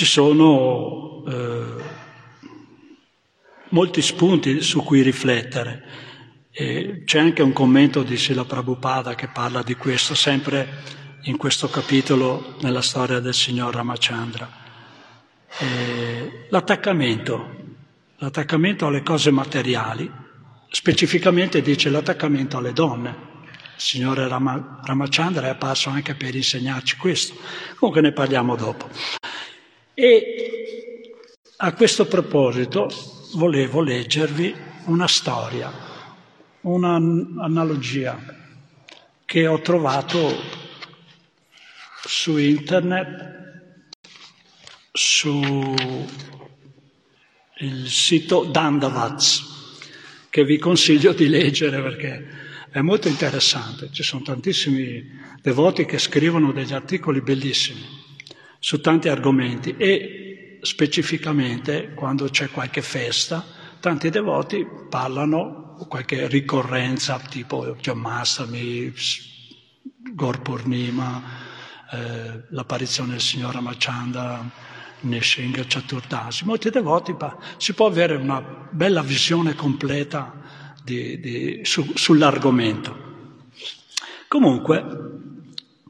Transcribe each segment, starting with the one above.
ci sono eh, molti spunti su cui riflettere. E c'è anche un commento di Sila Prabhupada che parla di questo, sempre in questo capitolo nella storia del signor Ramachandra. E l'attaccamento, l'attaccamento alle cose materiali, specificamente dice l'attaccamento alle donne. Il signore Ram- Ramachandra è apparso anche per insegnarci questo. Comunque ne parliamo dopo. E a questo proposito volevo leggervi una storia, un'analogia che ho trovato su internet, sul sito Dandavats, che vi consiglio di leggere perché è molto interessante. Ci sono tantissimi devoti che scrivono degli articoli bellissimi su tanti argomenti e specificamente quando c'è qualche festa, tanti devoti parlano qualche ricorrenza tipo Jammastami, Gorpurnima, eh, l'apparizione del signor Ramachandra, Nishinga Chaturdasi. Molti devoti si può avere una bella visione completa di, di, su, sull'argomento. Comunque,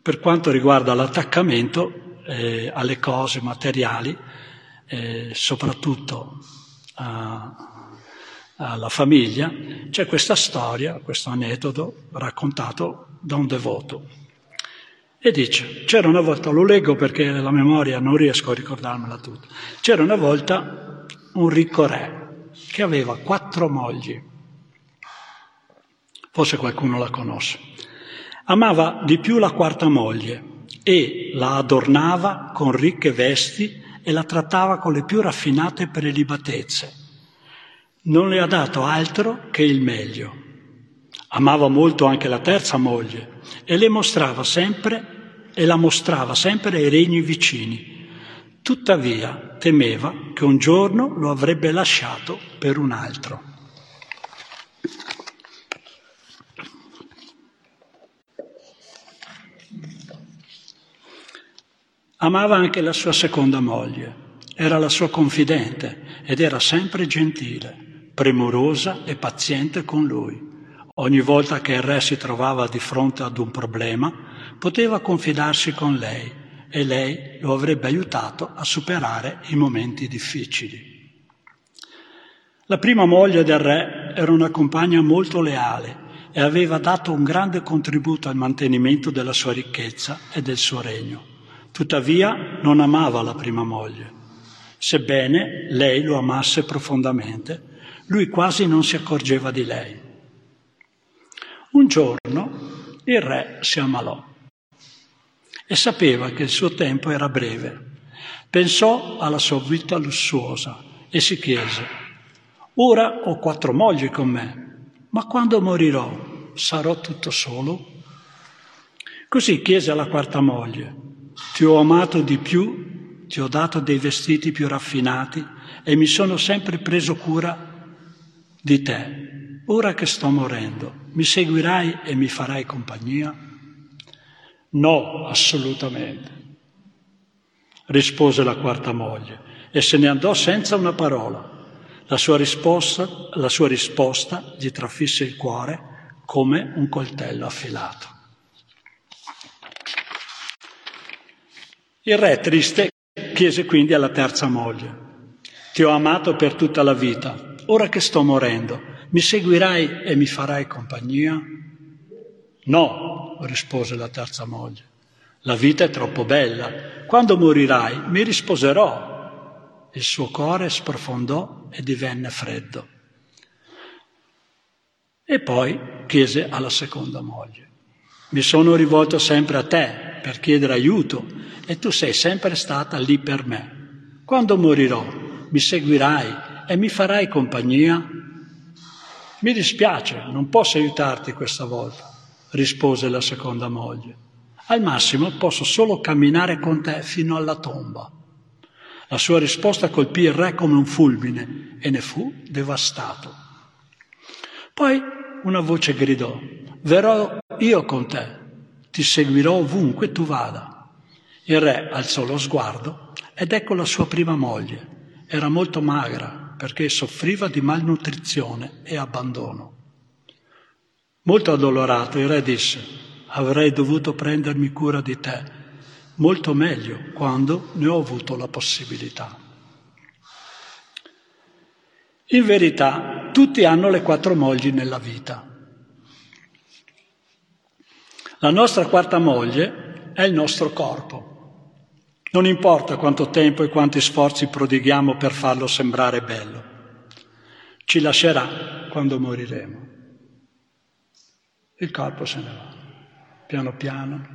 per quanto riguarda l'attaccamento, eh, alle cose materiali, eh, soprattutto a, alla famiglia, c'è questa storia, questo aneddoto raccontato da un devoto. E dice, c'era una volta, lo leggo perché la memoria non riesco a ricordarmela tutta, c'era una volta un ricco re che aveva quattro mogli, forse qualcuno la conosce. Amava di più la quarta moglie e la adornava con ricche vesti e la trattava con le più raffinate prelibatezze. Non le ha dato altro che il meglio. Amava molto anche la terza moglie e le mostrava sempre e la mostrava sempre ai regni vicini. Tuttavia temeva che un giorno lo avrebbe lasciato per un altro. Amava anche la sua seconda moglie, era la sua confidente ed era sempre gentile, premurosa e paziente con lui. Ogni volta che il re si trovava di fronte ad un problema, poteva confidarsi con lei e lei lo avrebbe aiutato a superare i momenti difficili. La prima moglie del re era una compagna molto leale e aveva dato un grande contributo al mantenimento della sua ricchezza e del suo regno. Tuttavia non amava la prima moglie. Sebbene lei lo amasse profondamente, lui quasi non si accorgeva di lei. Un giorno il re si ammalò e sapeva che il suo tempo era breve. Pensò alla sua vita lussuosa e si chiese, ora ho quattro mogli con me, ma quando morirò sarò tutto solo? Così chiese alla quarta moglie, ti ho amato di più, ti ho dato dei vestiti più raffinati e mi sono sempre preso cura di te. Ora che sto morendo, mi seguirai e mi farai compagnia? No, assolutamente, rispose la quarta moglie e se ne andò senza una parola. La sua risposta, la sua risposta gli trafisse il cuore come un coltello affilato. Il re, triste, chiese quindi alla terza moglie, ti ho amato per tutta la vita, ora che sto morendo, mi seguirai e mi farai compagnia? No, rispose la terza moglie, la vita è troppo bella, quando morirai mi risposerò. Il suo cuore sprofondò e divenne freddo. E poi chiese alla seconda moglie, mi sono rivolto sempre a te per chiedere aiuto e tu sei sempre stata lì per me. Quando morirò mi seguirai e mi farai compagnia? Mi dispiace, non posso aiutarti questa volta, rispose la seconda moglie. Al massimo posso solo camminare con te fino alla tomba. La sua risposta colpì il re come un fulmine e ne fu devastato. Poi una voce gridò, verrò io con te, ti seguirò ovunque tu vada. Il re alzò lo sguardo ed ecco la sua prima moglie. Era molto magra perché soffriva di malnutrizione e abbandono. Molto addolorato il re disse, avrei dovuto prendermi cura di te, molto meglio quando ne ho avuto la possibilità. In verità, tutti hanno le quattro mogli nella vita. La nostra quarta moglie è il nostro corpo. Non importa quanto tempo e quanti sforzi prodighiamo per farlo sembrare bello. Ci lascerà quando moriremo. Il corpo se ne va, piano piano,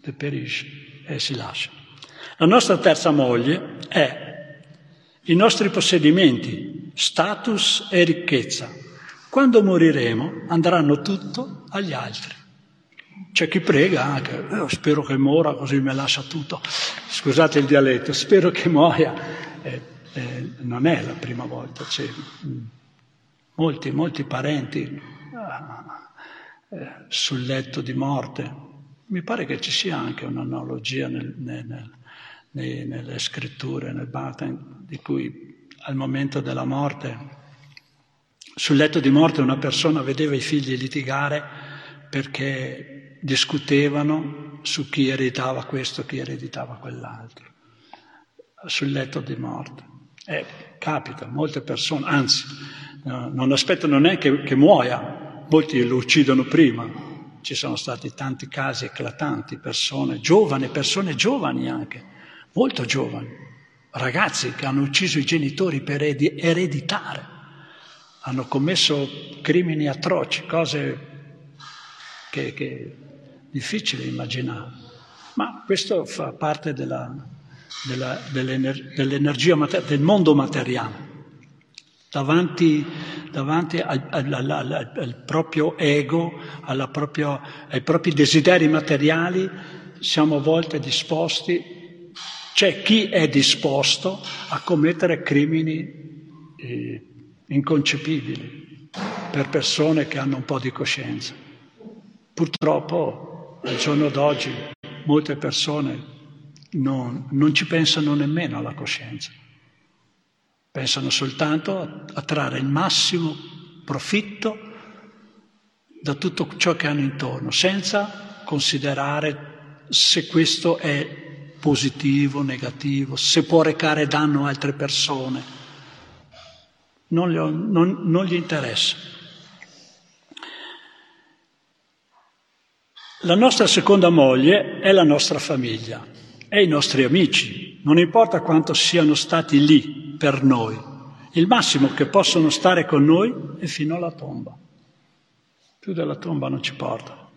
deperisce e si lascia. La nostra terza moglie è i nostri possedimenti, status e ricchezza. Quando moriremo andranno tutto agli altri. C'è chi prega anche, oh, spero che muora così mi lascia tutto. Scusate il dialetto, spero che muoia. Eh, eh, non è la prima volta, c'è molti, molti parenti eh, sul letto di morte. Mi pare che ci sia anche un'analogia nel, nel, nel, nelle scritture, nel Baten, di cui al momento della morte, sul letto di morte una persona vedeva i figli litigare perché discutevano su chi ereditava questo, chi ereditava quell'altro, sul letto di morte. Eh, capita, molte persone, anzi, no, non aspettano neanche che muoia, molti lo uccidono prima. Ci sono stati tanti casi eclatanti, persone giovani, persone giovani anche, molto giovani, ragazzi che hanno ucciso i genitori per ereditare, hanno commesso crimini atroci, cose che, che difficile immaginare, ma questo fa parte della, della, dell'ener- dell'energia mater- del mondo materiale. Davanti, davanti al, al, al, al, proprio ego, proprio, ai propri desideri materiali, siamo a volte disposti, c'è chi è disposto a commettere crimini eh, inconcepibili per persone che hanno un po' di coscienza. Purtroppo al giorno d'oggi molte persone non, non, ci pensano nemmeno alla coscienza, pensano soltanto a, trarre il massimo profitto da tutto ciò che hanno intorno, senza considerare se questo è positivo, negativo, se può recare danno a altre persone. Non, gli, non, non gli interessa. La nostra seconda moglie è la nostra famiglia, è i nostri amici, non importa quanto siano stati lì per noi. Il massimo che possono stare con noi è fino alla tomba. Più della tomba non ci portano.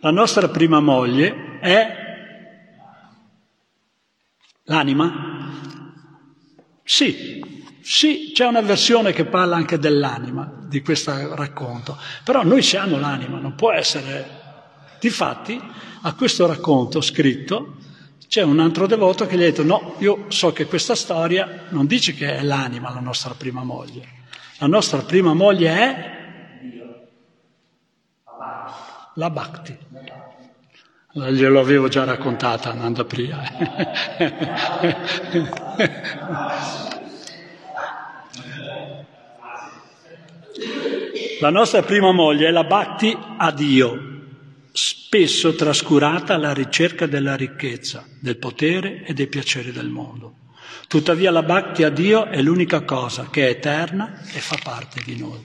La nostra prima moglie è l'anima? Sì, sì, c'è una versione che parla anche dell'anima di questo racconto, però noi siamo l'anima, non può essere Difatti, a questo racconto scritto c'è un altro devoto che gli ha detto no, io so che questa storia non dice che è l'anima la nostra prima moglie. La nostra prima moglie è la Bhakti. Glielo avevo già raccontata Nanda Priya. La nostra prima moglie è la Bhakti a Dio, spesso trascurata alla ricerca della ricchezza, del potere e dei piaceri del mondo. Tuttavia la bhakti a Dio è l'unica cosa che è eterna e fa parte di noi.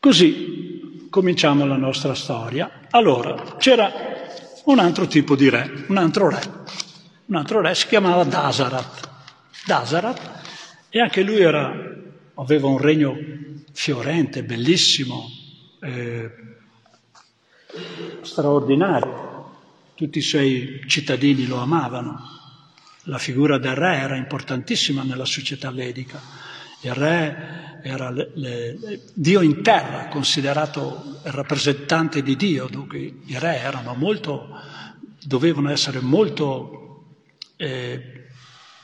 Così cominciamo la nostra storia. Allora, c'era un altro tipo di re, un altro re. Un altro re si chiamava Dasarat. Dasarat, e anche lui era, aveva un regno fiorente, bellissimo, eh, straordinario. Tutti i suoi cittadini lo amavano. La figura del re era importantissima nella società vedica. Il re era le, le, Dio in terra, considerato il rappresentante di Dio, dunque i re erano molto, dovevano essere molto eh,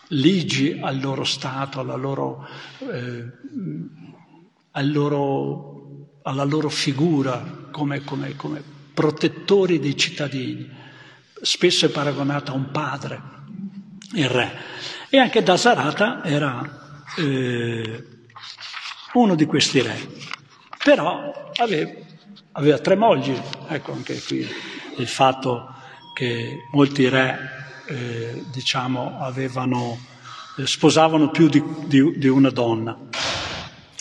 ligi al loro stato, alla loro, eh, al loro, alla loro figura come, come, come protettori dei cittadini. Spesso è paragonata a un padre, il re. E anche Dasarata era eh, uno di questi re, però aveva, aveva tre mogli, ecco anche qui il fatto che molti re eh, diciamo, avevano, eh, sposavano più di, di, di una donna.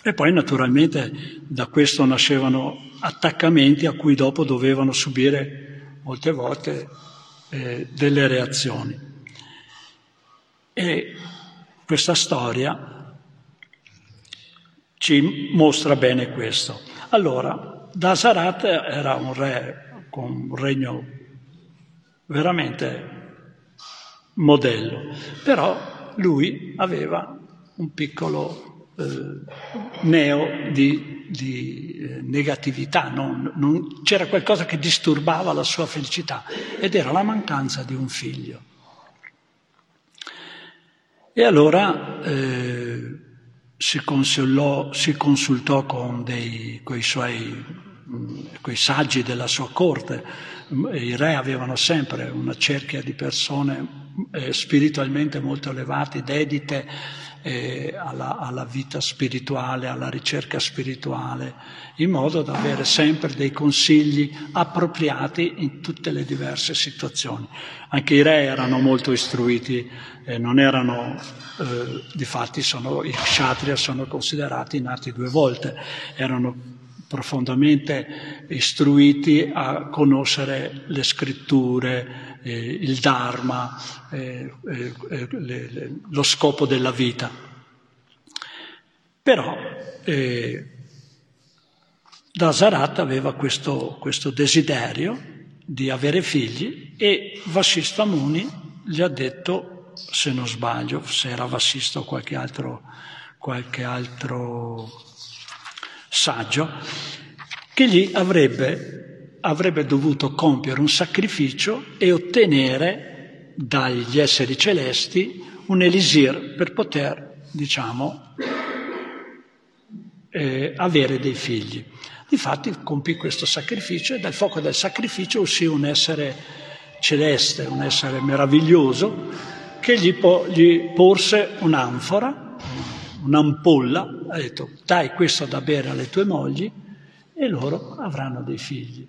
E poi naturalmente da questo nascevano attaccamenti a cui dopo dovevano subire molte volte eh, delle reazioni. E questa storia ci mostra bene questo. Allora, Dasarat era un re con un regno veramente modello, però lui aveva un piccolo eh, neo di, di eh, negatività, non, non, c'era qualcosa che disturbava la sua felicità ed era la mancanza di un figlio. E allora eh, si, si, consultò con dei, coi suoi coi saggi della sua corte. I re avevano sempre una cerchia di persone eh, spiritualmente molto elevati, dedite eh, alla, alla, vita spirituale, alla ricerca spirituale, in modo da avere sempre dei consigli appropriati in tutte le diverse situazioni. Anche i re erano molto istruiti, eh, non erano, eh, difatti sono, i kshatriya sono considerati nati due volte, erano profondamente istruiti a conoscere le scritture, eh, il Dharma, eh, eh, eh le, lo scopo della vita. Però eh, Dasarat aveva questo, questo, desiderio di avere figli e Vasista Muni gli ha detto, se non sbaglio, se era Vasista o qualche altro, qualche altro saggio, che gli avrebbe, avrebbe dovuto compiere un sacrificio e ottenere dagli esseri celesti un elisir per poter, diciamo, eh, avere dei figli. Infatti compì questo sacrificio e dal fuoco del sacrificio uscì un essere celeste, un essere meraviglioso, che gli, po- gli porse un'anfora un'ampolla, ha detto dai questo da bere alle tue mogli e loro avranno dei figli.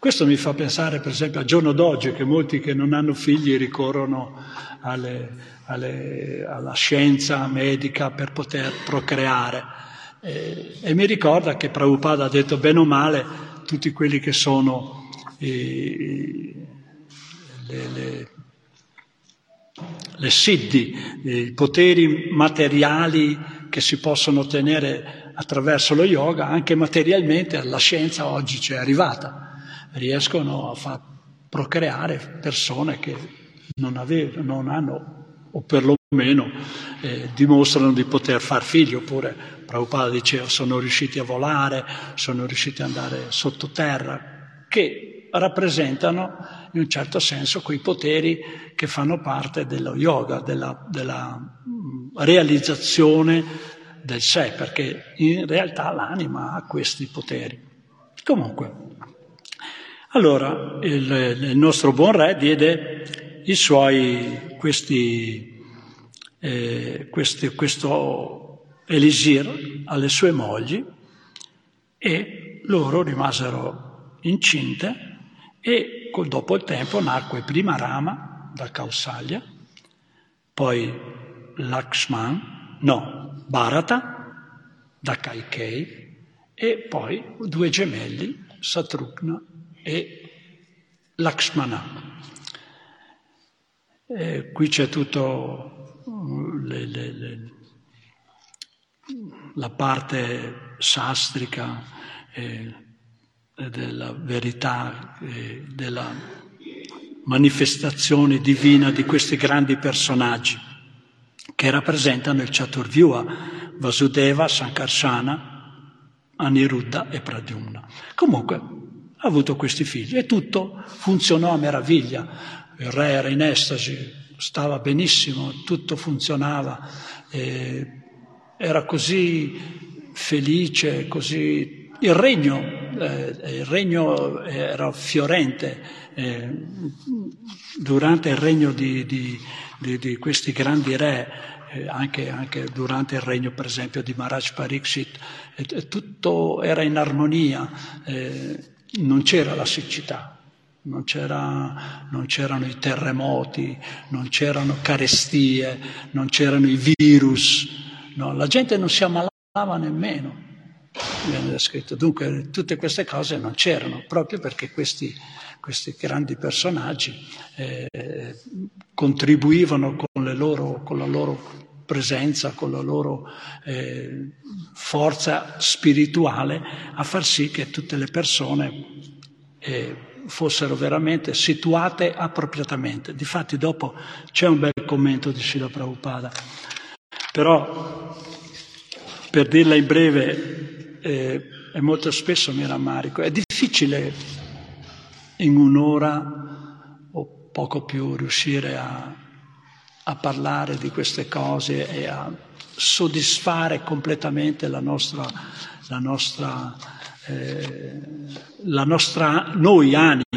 Questo mi fa pensare per esempio al giorno d'oggi che molti che non hanno figli ricorrono alle, alle, alla scienza medica per poter procreare. E, e, mi ricorda che Prabhupada ha detto bene o male tutti quelli che sono i, le, le le siddhi, i poteri materiali che si possono ottenere attraverso lo yoga, anche materialmente la scienza oggi ci è arrivata. Riescono a far procreare persone che non, avevano, non hanno, o perlomeno eh, dimostrano di poter far figli, oppure Prabhupada diceva sono riusciti a volare, sono riusciti ad andare sottoterra, che rappresentano in un certo senso quei poteri che fanno parte dello yoga, della, della mm, realizzazione del sé, perché in realtà l'anima ha questi poteri. Comunque, allora il, il nostro buon re diede i suoi, questi, eh, questi, questo elisir alle sue mogli e loro rimasero incinte e dopo il tempo nacque prima Rama da Kausalya, poi Lakshman, no, Bharata da Kaikei e poi due gemelli, Satrugna e Lakshmana. E qui c'è tutto uh, le, le, le, la parte sastrica. Eh, della verità, eh, della manifestazione divina di questi grandi personaggi che rappresentano il Chaturvyuha, Vasudeva, Sankarsana, Aniruddha e Pradyumna. Comunque ha avuto questi figli e tutto funzionò a meraviglia. Il re era in estasi, stava benissimo, tutto funzionava, era così felice, così il regno eh, il regno era fiorente eh, durante il regno di, di, di, di questi grandi re, eh, anche, anche, durante il regno per esempio di Maharaj Pariksit, tutto era in armonia, eh, non c'era la siccità. Non, c'era, non, c'erano i terremoti, non c'erano carestie, non c'erano i virus, no, la gente non si ammalava nemmeno viene descritto. Dunque tutte queste cose non c'erano, proprio perché questi, questi grandi personaggi eh, contribuivano con, loro, con, la loro presenza, con la loro eh, forza spirituale a far sì che tutte le persone eh, fossero veramente situate appropriatamente. Difatti dopo c'è un bel commento di Srila Prabhupada, però per dirla in breve eh, e molto spesso mi rammarico. È difficile in un'ora o poco più riuscire a, a parlare di queste cose e a soddisfare completamente la nostra, la nostra, eh, la nostra noi anime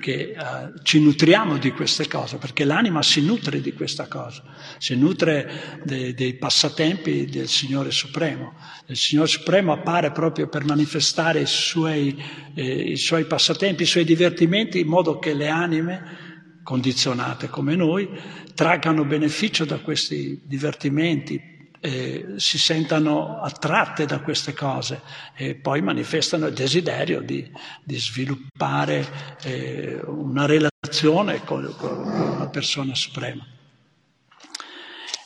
che eh, ci nutriamo di queste cose, perché l'anima si nutre di questa cosa, si nutre de, dei passatempi del Signore Supremo. Il Signore Supremo appare proprio per manifestare i suoi, eh, i suoi passatempi, i suoi divertimenti, in modo che le anime condizionate come noi traggano beneficio da questi divertimenti, eh, si sentano attratte da queste cose e poi manifestano il desiderio di, di sviluppare eh, una relazione con, con, la persona suprema.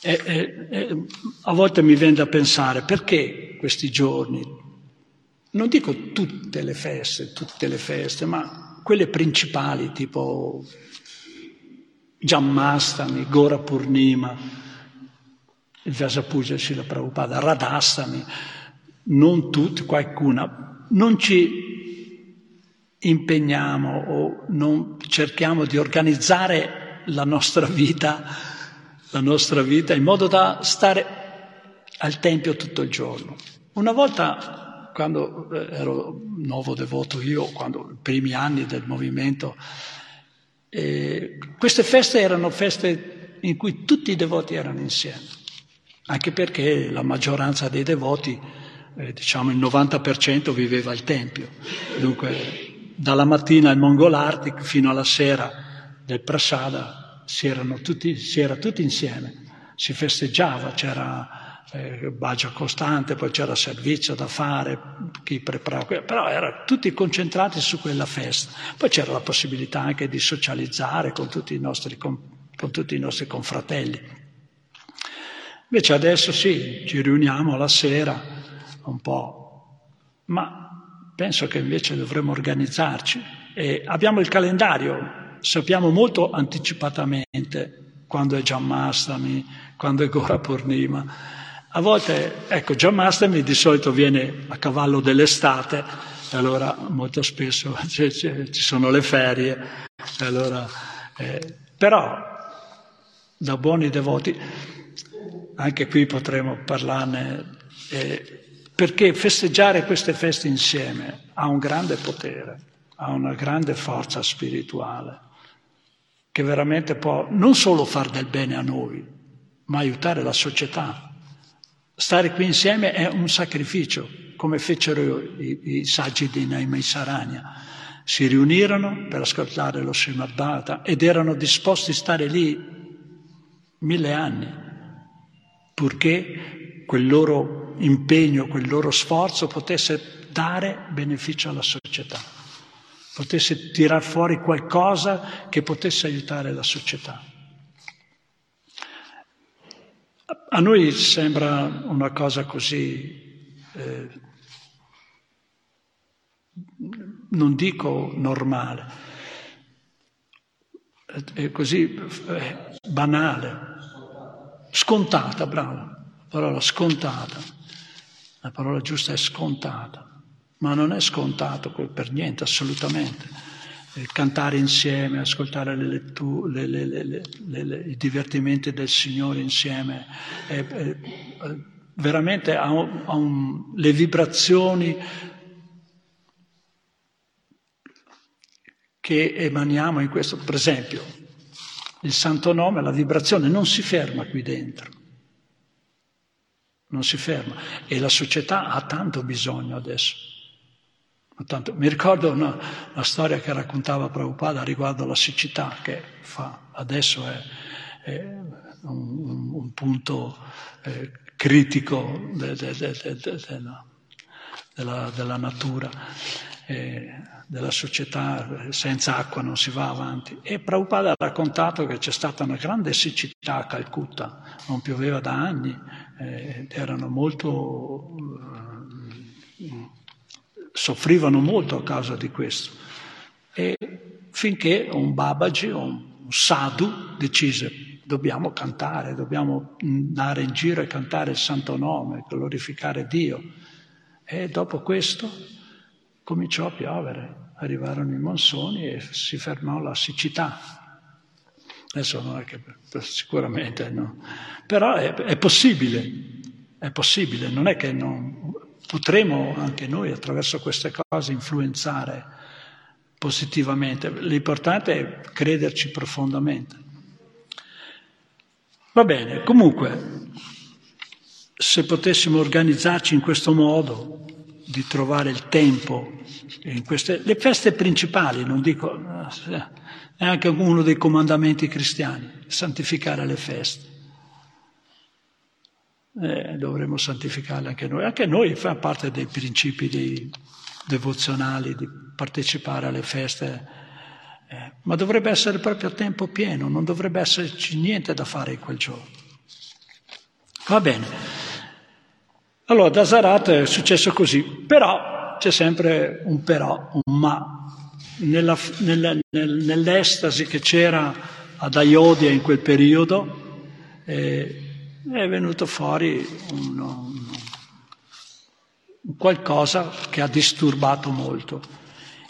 E, e, a volte mi viene da pensare perché questi giorni, non dico tutte le feste, tutte le feste, ma quelle principali tipo Jammastami, Gora Purnima, il Vyasapuja Srila Prabhupada, Radhastami, non tutti, qualcuna, non ci impegniamo o non cerchiamo di organizzare la nostra vita, la nostra vita in modo da stare al Tempio tutto il giorno. Una volta, quando eh, ero nuovo devoto io, quando i primi anni del movimento, eh, queste feste erano feste in cui tutti i devoti erano insieme anche perché la maggioranza dei devoti, eh, diciamo il 90% viveva al Tempio. Dunque dalla mattina al Mongolartic fino alla sera del Prasada si, tutti, si era tutti insieme, si festeggiava, c'era eh, bagia costante, poi c'era servizio da fare, chi preparava, però erano tutti concentrati su quella festa. Poi c'era la possibilità anche di socializzare con tutti i nostri, con, con tutti i nostri confratelli. Invece adesso sì, ci riuniamo la sera un po', ma penso che invece dovremmo organizzarci e abbiamo il calendario, sappiamo molto anticipatamente quando è Giammastami, quando è Gora Purnima. A volte, ecco, Giammastami di solito viene a cavallo dell'estate, allora molto spesso ci sono le ferie, allora, eh, però da buoni devoti anche qui potremo parlarne, eh, perché festeggiare queste feste insieme ha un grande potere, ha una grande forza spirituale, che veramente può non solo far del bene a noi, ma aiutare la società. Stare qui insieme è un sacrificio, come fecero i, i saggi di Naima Sarania. Si riunirono per ascoltare lo Srimad Bhagavatam ed erano disposti a stare lì mille anni purché quel loro impegno, quel loro sforzo potesse dare beneficio alla società, potesse tirar fuori qualcosa che potesse aiutare la società. A noi sembra una cosa così, eh, non dico normale, è così eh, banale, Scontata, bravo, la parola scontata. La parola giusta è scontata, ma non è scontato per niente, assolutamente. Eh, cantare insieme, ascoltare le lettu- le, le, i divertimenti del Signore insieme, è, è, veramente ha, ha un, le vibrazioni che emaniamo in questo. Per esempio, il santo nome, la vibrazione non si ferma qui dentro, non si ferma. E la società ha tanto bisogno adesso. Tanto, mi ricordo una, una, storia che raccontava Prabhupada riguardo alla siccità che fa, adesso è, è un, un, punto eh, critico de, de, de, della, della, natura. Eh, della società, senza acqua non si va avanti. E Prabhupada ha raccontato che c'è stata una grande siccità a Calcutta, non pioveva da anni, eh, erano molto, eh, soffrivano molto a causa di questo. E finché un Babaji, un sadhu, decise dobbiamo cantare, dobbiamo andare in giro e cantare il santo nome, glorificare Dio. E dopo questo cominciò a piovere, arrivarono i monsoni e si fermò la siccità. Adesso non è che sicuramente no, però è, è possibile, è possibile, non è che non potremo anche noi attraverso queste cose influenzare positivamente. L'importante è crederci profondamente. Va bene, comunque, se potessimo organizzarci in questo modo, di trovare il tempo in queste, le feste principali, non dico, è anche uno dei comandamenti cristiani, santificare le feste. Eh, dovremmo santificarle anche noi. Anche noi fa parte dei principi dei devozionali di partecipare alle feste, eh, ma dovrebbe essere proprio a tempo pieno, non dovrebbe esserci niente da fare in quel giorno. Va bene. Allora da Zarat è successo così, però c'è sempre un però, un ma. Nella, nella, nell'estasi che c'era ad Aiodia in quel periodo eh, è venuto fuori un, un, qualcosa che ha disturbato molto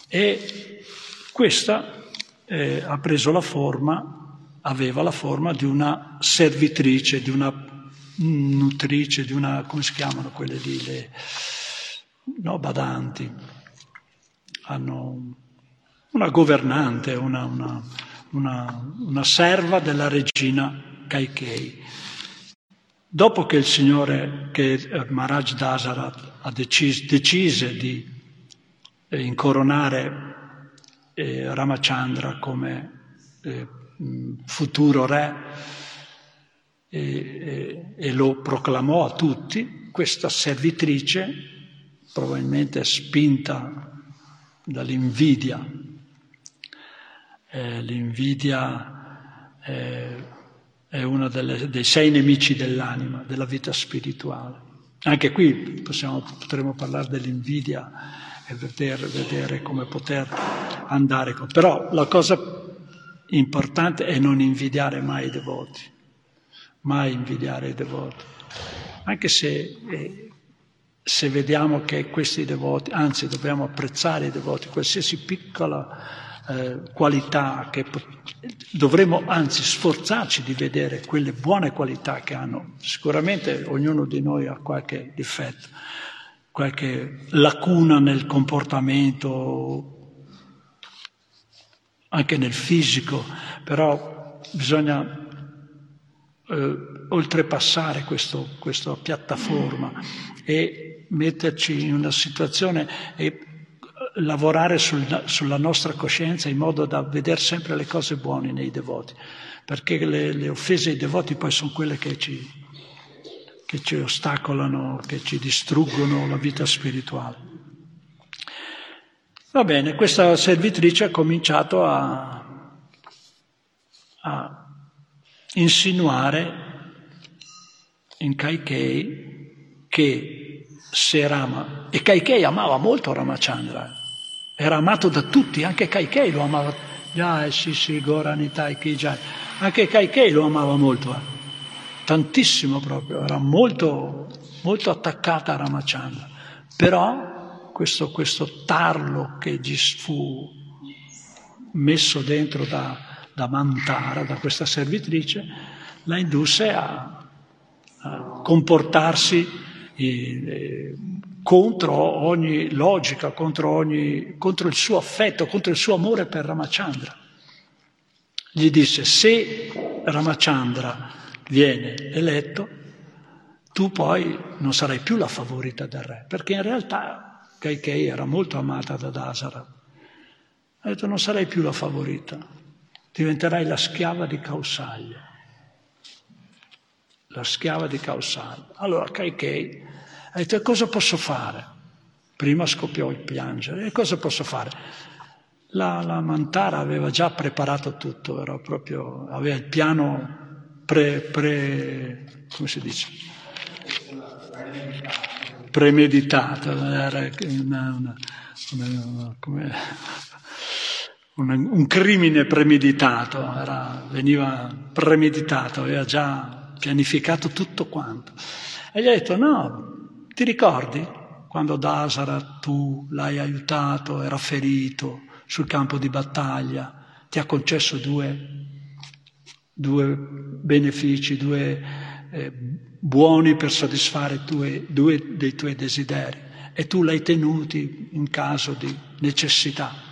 e questa eh, ha preso la forma, aveva la forma di una servitrice, di una nutrice, di una, come si chiamano quelle lì, le, no, badanti, hanno una governante, una, una, una, una serva della regina Kaikei. Dopo che il Signore, che Maharaj Dasarat ha decis, decise di eh, incoronare eh, Ramachandra come eh, futuro re, e, e, e lo proclamò a tutti, questa servitrice, probabilmente spinta dall'invidia, eh, l'invidia eh, è uno delle, dei sei nemici dell'anima, della vita spirituale. Anche qui possiamo, potremo parlare dell'invidia e vedere, vedere come poter andare. Con... Però la cosa importante è non invidiare mai i devoti mai invidiare i devoti, anche se, eh, se vediamo che questi devoti, anzi dobbiamo apprezzare i devoti, qualsiasi piccola eh, qualità che dovremmo anzi sforzarci di vedere quelle buone qualità che hanno. Sicuramente ognuno di noi ha qualche difetto, qualche lacuna nel comportamento, anche nel fisico, però bisogna eh, oltrepassare questo, questa piattaforma e metterci in una situazione e lavorare sul, sulla nostra coscienza in modo da vedere sempre le cose buone nei devoti, perché le, le offese ai devoti poi sono quelle che ci, che ci ostacolano, che ci distruggono la vita spirituale. Va bene, questa servitrice ha cominciato a, a insinuare in Kaikei che se Rama, e Kaikei amava molto Ramachandra, era amato da tutti, anche Kaikei lo amava, Jai, sì, Goranitai, Kijai, anche Kaikei lo amava molto, eh. tantissimo proprio, era molto, molto attaccata a Ramachandra, però questo, questo tarlo che gli fu messo dentro da, da Mantara, da questa servitrice, la indusse a, a comportarsi eh, contro ogni logica, contro, ogni, contro il suo affetto, contro il suo amore per Ramachandra. Gli disse, se Ramachandra viene eletto, tu poi non sarai più la favorita del re, perché in realtà Kaikei era molto amata da Dasara. Ha detto, non sarai più la favorita, diventerai la schiava di Kausalya. La schiava di Kausalya. Allora Kaikei ha detto, cosa posso fare? Prima scoppiò il piangere, e cosa posso fare? La, la Mantara aveva già preparato tutto, proprio, aveva il piano pre, pre come si dice? Premeditato, era una, una, una, come, un crimine premeditato, era, veniva premeditato, aveva già pianificato tutto quanto. E gli ha detto no, ti ricordi quando Dasara tu l'hai aiutato, era ferito sul campo di battaglia, ti ha concesso due, due benefici, due eh, buoni per soddisfare tue, due dei tuoi desideri e tu l'hai tenuti in caso di necessità.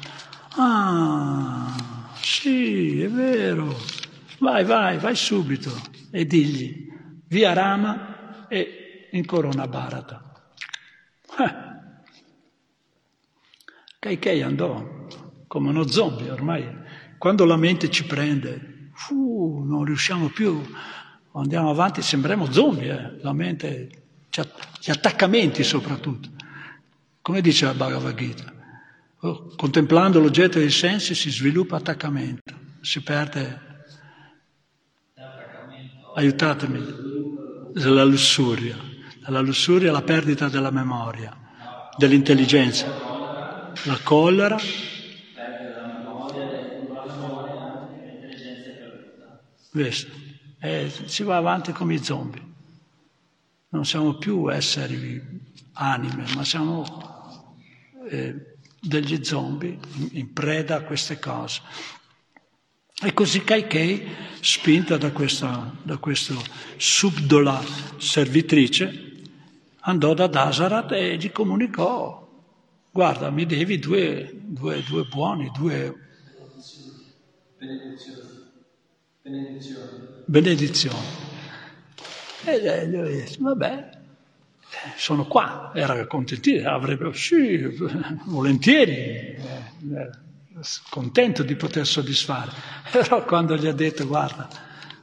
Ah, sì, è vero. Vai, vai, vai subito e digli, via Rama e incorona Bharata. Eh. Kaikei andò come uno zombie ormai. Quando la mente ci prende, uh, non riusciamo più, andiamo avanti, sembriamo zombie, eh. la mente, gli attaccamenti soprattutto. Come dice la Bhagavad Gita, contemplando l'oggetto dei sensi si sviluppa attaccamento, si perde... Aiutatemi, la lussuria alla lussuria, alla perdita della memoria, dell'intelligenza, la collera. Questo. E si va avanti come i zombie. Non siamo più esseri anime, ma siamo eh, degli zombie in, preda a queste cose. E così Kaikei, spinta da questa, da questa subdola servitrice, andò da Dasarat e gli comunicò, guarda, mi devi due, due, due buoni, due benedizioni. benedizioni. E lui disse, vabbè, sono qua, era contentissimo, avrebbe, sì, volentieri, contento di poter soddisfare. Però quando gli ha detto, guarda,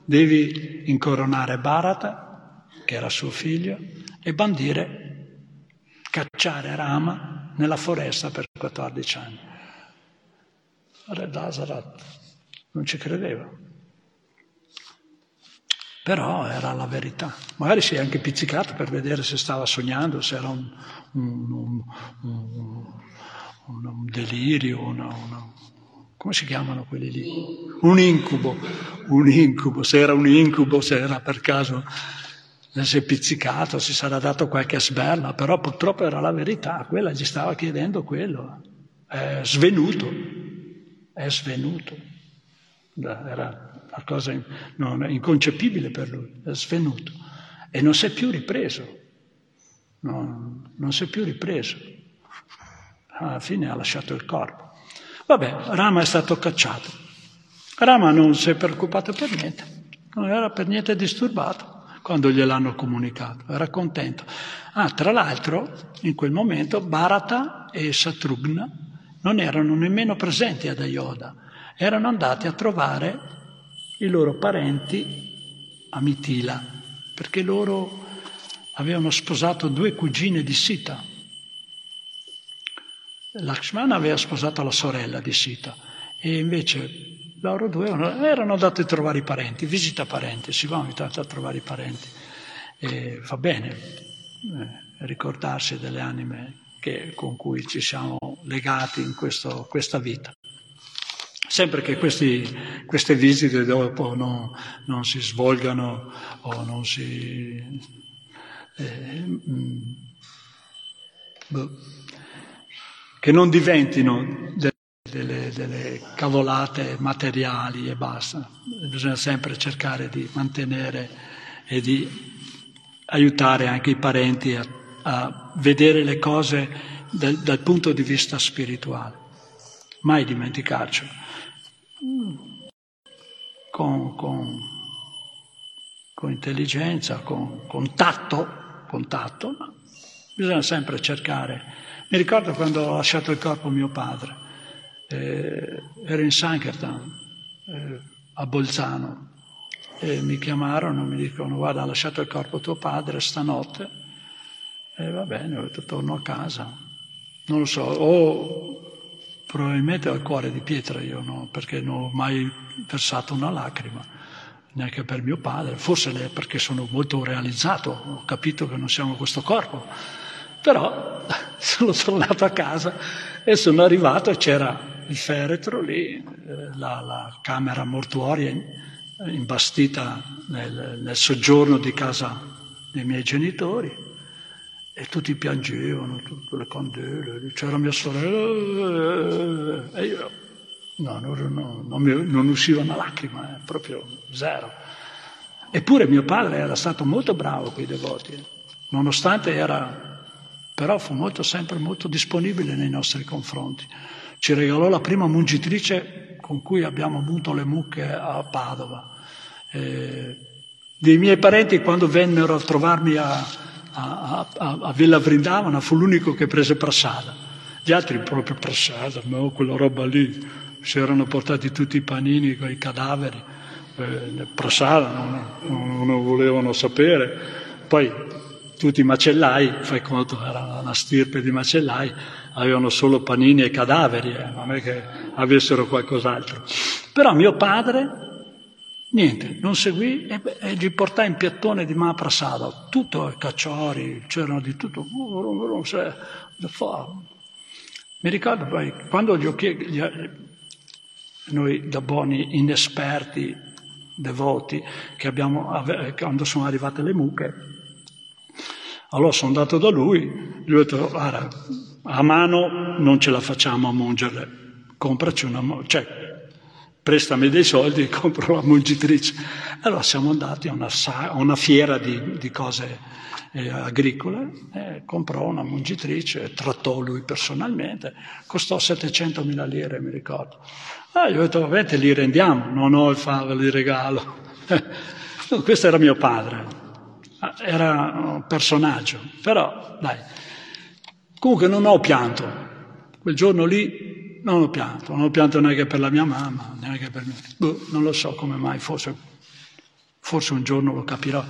devi incoronare Bharata, che era suo figlio, e bandire, cacciare Rama nella foresta per 14 anni. Re Dasarat non ci credeva. Però era la verità. Magari si è anche pizzicato per vedere se stava sognando, se era un, un, un, un delirio, una, una, come si chiamano quelli lì? Un incubo, un incubo, se era un incubo, se era per caso si è pizzicato, si sarà dato qualche sberla, però purtroppo era la verità, quella gli stava chiedendo quello. È svenuto, è svenuto. Era una cosa inconcepibile per lui, è svenuto. E non si è più ripreso, non, non si è più ripreso. Alla fine ha lasciato il corpo. Vabbè, Rama è stato cacciato. Rama non si è preoccupato per niente, non era per niente disturbato quando gliel'hanno comunicato, era contento. Ah, tra l'altro, in quel momento Bharata e Satrugna non erano nemmeno presenti ad Ayoda, erano andati a trovare i loro parenti a Mitila, perché loro avevano sposato due cugine di Sita. Lakshmana aveva sposato la sorella di Sita e invece loro due erano andati a trovare i parenti, visita parenti, si va ogni tanto a trovare i parenti. E fa bene eh, ricordarsi delle anime che, con cui ci siamo legati in questo, questa vita. Sempre che questi, queste visite dopo no, non si svolgano o non si... Eh, mm, boh, che non diventino delle, delle cavolate materiali e basta. Bisogna sempre cercare di mantenere e di aiutare anche i parenti a, a vedere le cose dal, dal punto di vista spirituale. Mai dimenticarcelo. Con, con, con intelligenza, con, con tatto, con tatto, ma bisogna sempre cercare. Mi ricordo quando ho lasciato il corpo mio padre, eh, ero in Sankirtan, eh, a Bolzano, e mi chiamarono, mi dicono guarda ha lasciato il corpo tuo padre stanotte, e va bene, ho detto torno a casa, non lo so, o probabilmente ho il cuore di pietra io, no? perché non ho mai versato una lacrima, neanche per mio padre, forse perché sono molto realizzato, ho capito che non siamo questo corpo, però sono tornato a casa e sono arrivato e c'era il feretro lì, eh, la, la camera mortuoria imbastita nel, nel soggiorno di casa dei miei genitori e tutti piangevano, tutte le candele, c'era mia sorella e io no, non, no, non, mi, non usciva una lacrima, eh, proprio zero. Eppure mio padre era stato molto bravo con i devoti, nonostante era, però fu molto, sempre molto disponibile nei nostri confronti. Ci regalò la prima mungitrice con cui abbiamo avuto le mucche a Padova. Eh, dei miei parenti quando vennero a trovarmi a, a, a, Villa Vrindavana fu l'unico che prese prasada. Gli altri proprio prasada, ma quella roba lì, si erano portati tutti i panini con i cadaveri, eh, prasada non, non, non volevano sapere. Poi tutti i macellai, fai conto, era una stirpe di macellai, avevano solo panini e cadaveri, eh, non è che avessero qualcos'altro. Però mio padre, niente, non seguì e, e gli portai in piattone di Mahaprasada, tutto cacciori, c'erano di tutto. Mi ricordo poi, quando gli ho chiesto, noi da buoni inesperti, devoti, che abbiamo, quando sono arrivate le mucche, allora sono andato da lui, gli ho detto, guarda, a mano non ce la facciamo a mungerle, compraci una, cioè prestami dei soldi e compro la mungitrice. Allora siamo andati a una, a una fiera di, di cose eh, agricole, eh, comprò una mungitrice, trattò lui personalmente, costò 700.000 lire, mi ricordo. Ah, gli ho detto, vabbè, te li rendiamo, non ho il fave di regalo. questo era mio padre, ah, era un personaggio, però dai, Comunque non ho pianto, quel giorno lì non ho pianto, non ho pianto neanche per la mia mamma, neanche per me. Boh, non lo so come mai, forse, forse un giorno lo capirò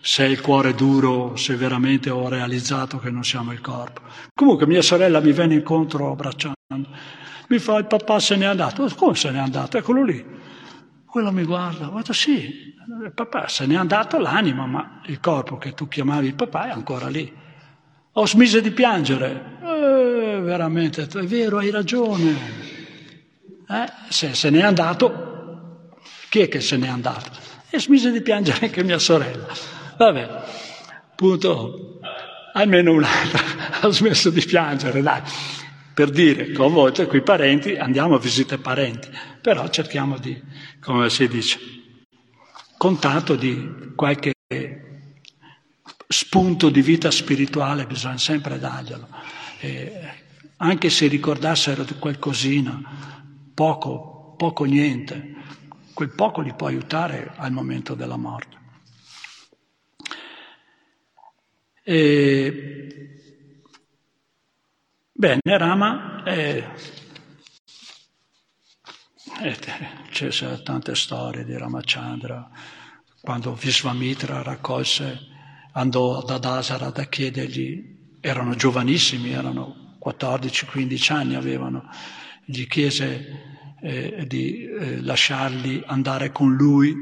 se il cuore è duro, se veramente ho realizzato che non siamo il corpo. Comunque mia sorella mi venne incontro abbracciando, mi fa il papà se n'è andato, come se n'è andato? Eccolo lì. Quello mi guarda, guarda sì, papà se n'è andato l'anima, ma il corpo che tu chiamavi il papà è ancora lì. Ho smesso di piangere. Eh, veramente, è vero, hai ragione. Eh, se se n'è andato, chi è che se n'è andato? E smise di piangere anche mia sorella. Vabbè, punto, almeno un'altra ha smesso di piangere, dai. Per dire che a volte qui parenti andiamo a visitare parenti, però cerchiamo di, come si dice, contatto di qualche spunto di vita spirituale bisogna sempre darglielo. E anche se ricordassero qualcosina, poco, poco niente, quel poco li può aiutare al momento della morte. E... Bene, Rama è... c'è tante storie di Ramachandra, quando Visvamitra raccolse andò da Dasarat a chiedergli, erano giovanissimi, erano 14-15 anni avevano, gli chiese eh, di eh, lasciarli andare con lui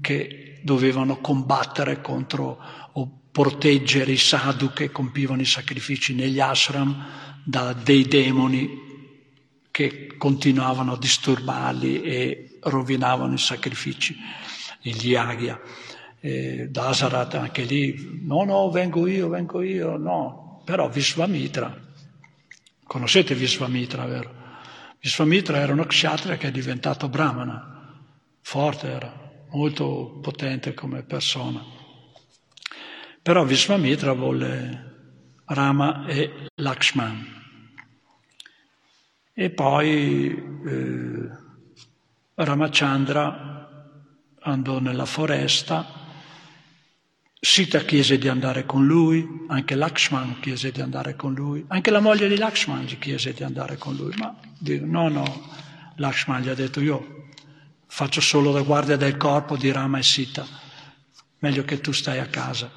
che dovevano combattere contro o proteggere i sadhu che compivano i sacrifici negli ashram da dei demoni che continuavano a disturbarli e rovinavano i sacrifici, gli yagya eh, Dasarat anche lì, no, no, vengo io, vengo io, no, però Visvamitra, conoscete Visvamitra, vero? Visvamitra era uno kshatriya che è diventato brahmana, forte era, molto potente come persona. Però Visvamitra volle, Rama e Lakshman. E poi eh, Ramachandra andò nella foresta, Sita chiese di andare con lui, anche Lakshman chiese di andare con lui, anche la moglie di Lakshman gli chiese di andare con lui, ma dico, no, no, Lakshman gli ha detto io faccio solo la guardia del corpo di Rama e Sita, meglio che tu stai a casa.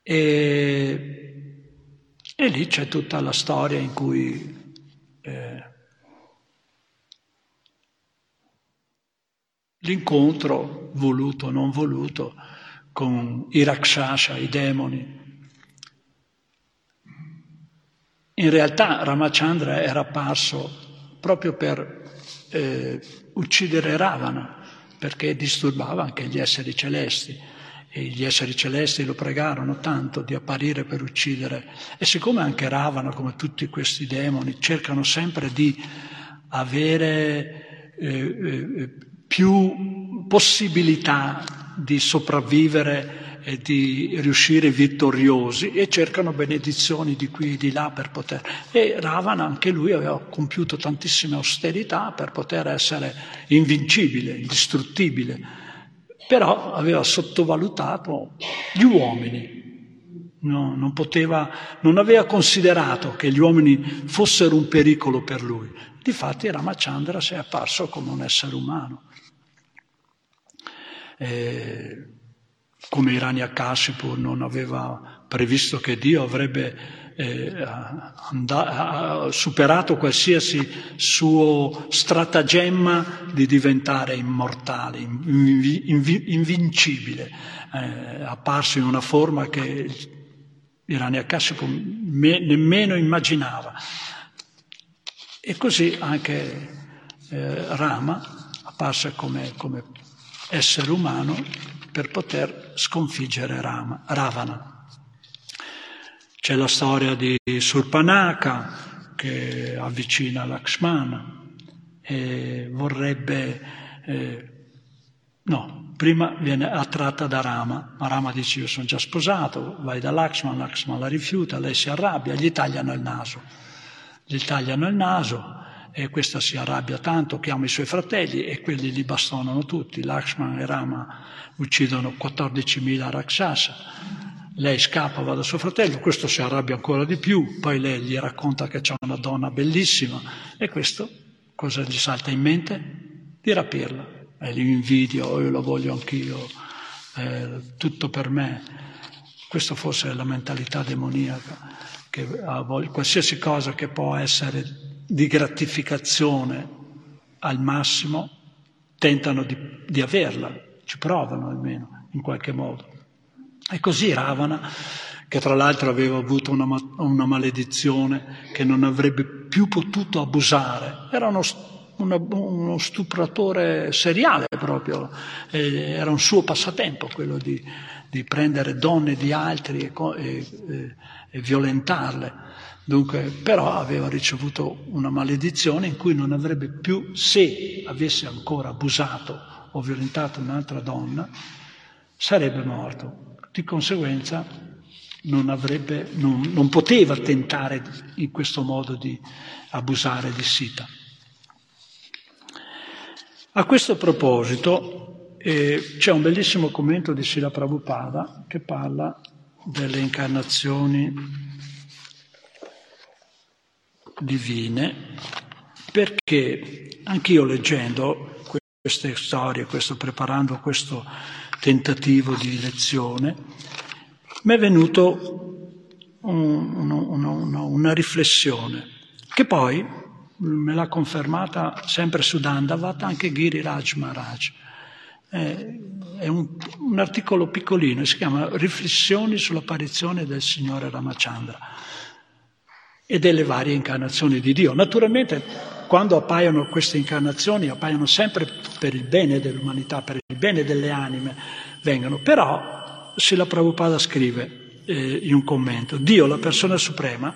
E, e lì c'è tutta la storia in cui eh, l'incontro, voluto o non voluto, con i Rakshasha, i demoni. In realtà Ramachandra era apparso proprio per eh, uccidere Ravana, perché disturbava anche gli esseri celesti e gli esseri celesti lo pregarono tanto di apparire per uccidere. E siccome anche Ravana, come tutti questi demoni, cercano sempre di avere eh, eh, più possibilità di sopravvivere e di riuscire vittoriosi e cercano benedizioni di qui e di là per poter. E Ravana anche lui aveva compiuto tantissime austerità per poter essere invincibile, indistruttibile però aveva sottovalutato gli uomini. No, non, poteva, non aveva considerato che gli uomini fossero un pericolo per lui. Difatti Ramachandra si è apparso come un essere umano. Eh, come Iraniakashipu non aveva previsto che Dio avrebbe eh, and- superato qualsiasi suo stratagemma di diventare immortale, inv- invincibile, eh, apparso in una forma che Hiranyakashipu me- nemmeno immaginava. E così anche eh, Rama apparse come, come essere umano per poter sconfiggere Rama, Ravana. C'è la storia di Surpanaka che avvicina Lakshmana e vorrebbe... Eh, no, prima viene attratta da Rama, ma Rama dice io sono già sposato, vai da Lakshman, Lakshman la rifiuta, lei si arrabbia, gli tagliano il naso. Gli tagliano il naso e questa si arrabbia tanto, chiama i suoi fratelli e quelli li bastonano tutti. Lakshman e Rama uccidono 14.000 Rakshasa lei scappa, va da suo fratello, questo si arrabbia ancora di più, poi lei gli racconta che c'è una donna bellissima e questo cosa gli salta in mente? Di rapirla. E li invidio, io lo voglio anch'io, eh, tutto per me. Questa forse è la mentalità demoniaca, che qualsiasi cosa che può essere di gratificazione al massimo, tentano di, di averla, ci provano almeno in qualche modo. E così Ravana, che tra l'altro aveva avuto una, una maledizione che non avrebbe più potuto abusare, era uno, una, uno stupratore seriale proprio, e era un suo passatempo quello di, di prendere donne di altri e, e, e violentarle. Dunque, però aveva ricevuto una maledizione in cui non avrebbe più, se avesse ancora abusato o violentato un'altra donna, sarebbe morto. Di conseguenza non, avrebbe, non, non poteva tentare in questo modo di abusare di Sita. A questo proposito eh, c'è un bellissimo commento di Sila Prabhupada che parla delle incarnazioni divine, perché anch'io leggendo queste storie, questo, preparando questo tentativo di lezione, mi è venuto un, una, una, una, riflessione che poi me l'ha confermata sempre su Dandavat anche Giri Raj Maharaj. È un, un articolo piccolino, si chiama Riflessioni sull'apparizione del Signore Ramachandra e delle varie incarnazioni di Dio. Naturalmente quando appaiono queste incarnazioni appaiono sempre per il bene dell'umanità, per il bene delle anime, vengono. Però, se la Prabhupada scrive eh, in un commento, Dio, la persona suprema,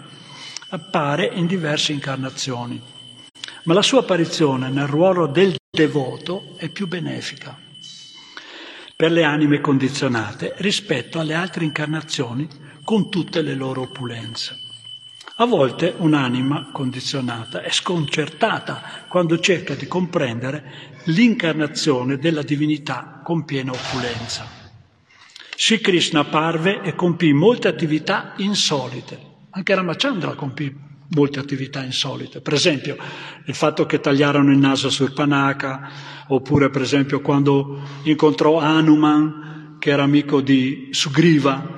appare in diverse incarnazioni, ma la sua apparizione nel ruolo del devoto è più benefica per le anime condizionate rispetto alle altre incarnazioni con tutte le loro opulenze. A volte un'anima condizionata è sconcertata quando cerca di comprendere l'incarnazione della divinità con piena opulenza. Sri Krishna apparve e compì molte attività insolite. Anche Ramachandra compì molte attività insolite. Per esempio, il fatto che tagliarono il naso sul Panaka, oppure per esempio quando incontrò Hanuman, che era amico di Sugriva,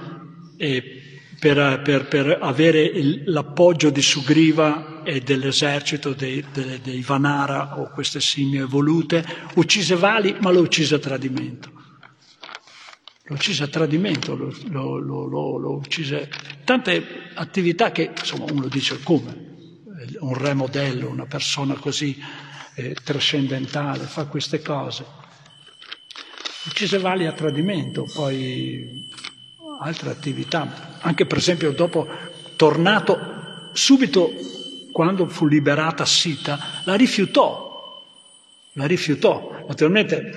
e per, per, per avere il, l'appoggio di Sugriva e dell'esercito dei, dei, dei Vanara o queste scimmie evolute, uccise Vali, ma lo uccise a tradimento. Lo uccise a tradimento, lo, lo, lo, lo uccise tante attività che, insomma, uno dice come? Un re modello, una persona così eh, trascendentale, fa queste cose. Uccise Vali a tradimento, poi altre attività, anche per esempio dopo tornato subito quando fu liberata Sita, la rifiutò, la rifiutò. Naturalmente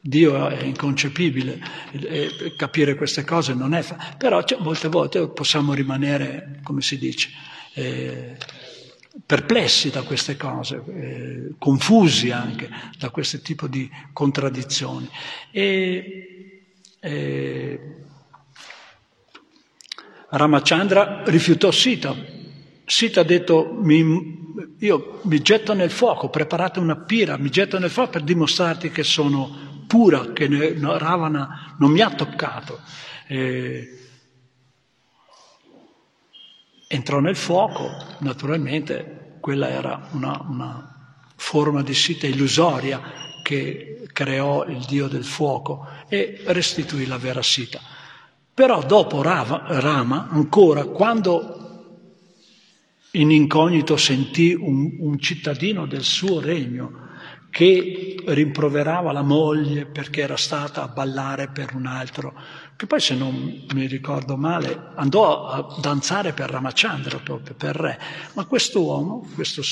Dio è inconcepibile, e capire queste cose non è facile, però cioè, molte volte possiamo rimanere, come si dice, eh, perplessi da queste cose, eh, confusi anche da questo tipo di contraddizioni. E, eh, Ramachandra rifiutò Sita. Sita ha detto, mi, io mi getto nel fuoco, preparate una pira, mi getto nel fuoco per dimostrarti che sono pura, che Ravana non mi ha toccato. E, entrò nel fuoco, naturalmente quella era una, una forma di Sita illusoria che creò il dio del fuoco e restituì la vera Sita. Però dopo Rava, Rama, ancora, quando in incognito sentì un, un cittadino del suo regno che rimproverava la moglie perché era stata a ballare per un altro, che poi se non mi ricordo male andò a danzare per Ramachandra, proprio per re, ma questo uomo, questo,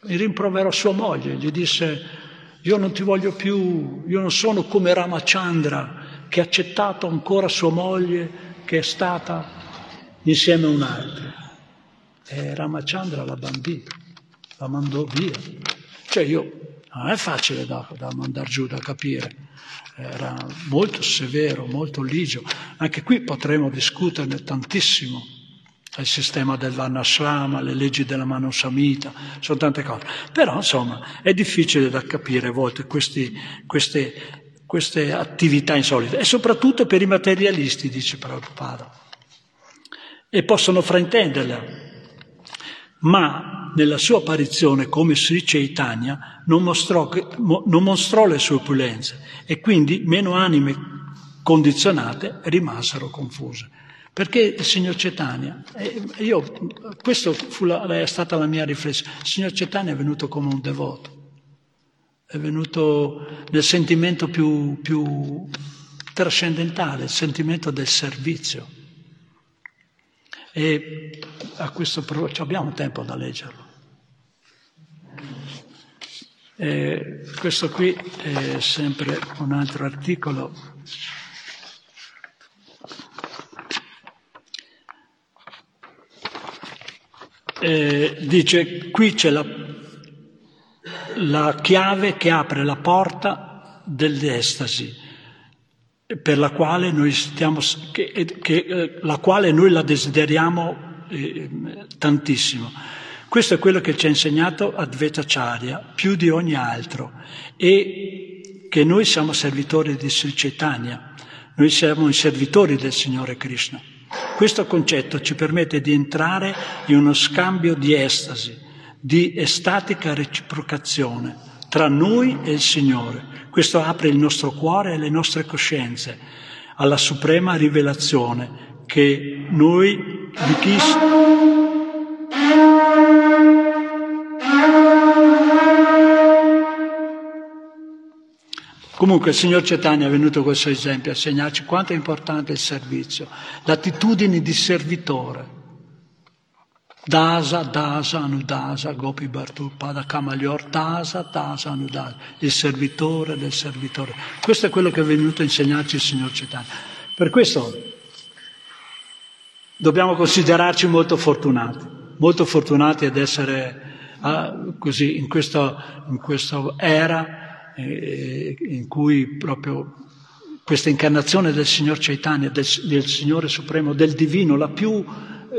rimproverò sua moglie, gli disse io non ti voglio più, io non sono come Ramachandra, che ha accettato ancora sua moglie che è stata insieme a un altro. E Ramachandra la bambì, la mandò via. Cioè io, non è facile da, da mandare giù, da capire. Era molto severo, molto ligio. Anche qui potremmo discuterne tantissimo. Il sistema del le leggi della Manusamita, sono tante cose. Però, insomma, è difficile da capire a volte questi, queste queste attività insolite e soprattutto per i materialisti, dice Prabhupada, e possono fraintenderla. Ma nella sua apparizione come Sri Chaitanya non mostrò, non mostrò le sue opulenze e quindi meno anime condizionate rimasero confuse. Perché il signor Cetania, io, questa è stata la mia riflessione, il signor Cetania è venuto come un devoto è venuto nel sentimento più, più trascendentale, il sentimento del servizio. E a questo proposito abbiamo tempo da leggerlo. E questo qui è sempre un altro articolo. E dice qui c'è la la chiave che apre la porta dell'estasi, per la quale noi, stiamo, che, che, eh, la, quale noi la desideriamo eh, tantissimo. Questo è quello che ci ha insegnato Advaitacharya più di ogni altro e che noi siamo servitori di Sri Chaitanya, noi siamo i servitori del Signore Krishna. Questo concetto ci permette di entrare in uno scambio di estasi, di estatica reciprocazione tra noi e il Signore. Questo apre il nostro cuore e le nostre coscienze alla suprema rivelazione che noi di chi... Comunque il signor Cetania è venuto con questo esempio a segnarci quanto è importante il servizio, l'attitudine di servitore. Dasa, Dasa, Anudasa, Gopi Bhartu, Pada Kamalior, Dasa, Dasa, Anudasa, il servitore del servitore. Questo è quello che è venuto a insegnarci il Signor Cetania. Per questo Dobbiamo considerarci molto fortunati, molto fortunati ad essere ah, così in questa, in questa era eh, in cui proprio questa incarnazione del Signor Chaitanya, del, del Signore Supremo, del Divino, la più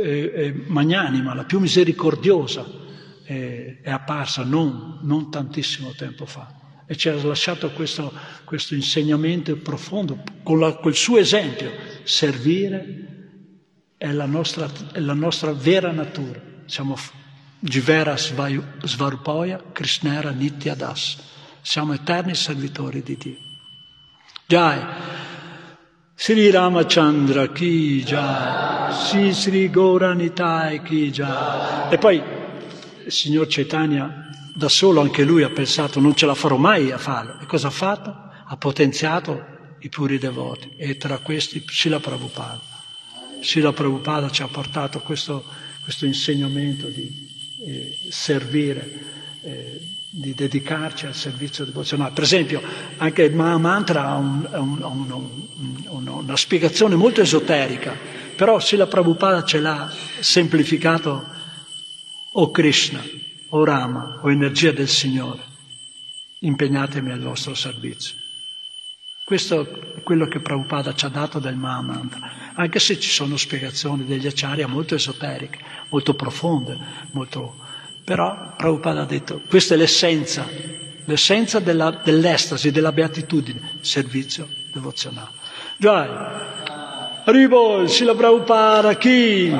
eh, eh, magnanima, la più misericordiosa, eh, è apparsa non, non, tantissimo tempo fa. E ci ha lasciato questo, questo insegnamento profondo, con la, quel suo esempio, servire è la nostra, è la nostra vera natura. Siamo Jivera Svarupoya, Krishnera Nitya Das. Siamo eterni servitori di Dio. Jai. Sri Ramachandra ki jai, Sri Sri Gauranitai ki jai. E poi il signor Chaitanya da solo anche lui ha pensato non ce la farò mai a farlo. E cosa ha fatto? Ha potenziato i puri devoti e tra questi Srila Prabhupada. Srila Prabhupada ci ha portato questo, questo insegnamento di eh, servire, eh, di dedicarci al servizio devozionale. Per esempio, anche il Mahamantra ha un, un, un, una spiegazione molto esoterica, però se la Prabhupada ce l'ha semplificato o Krishna, o Rama, o energia del Signore, impegnatemi al vostro servizio. Questo è quello che Prabhupada ci ha dato del Mahamantra, anche se ci sono spiegazioni degli acciaria molto esoteriche, molto profonde, molto... però Prabhupada ha detto questa è l'essenza, l'essenza della, dell'estasi, della beatitudine, servizio devozionale. Jai, Haribol, Sila Prabhupada, chi?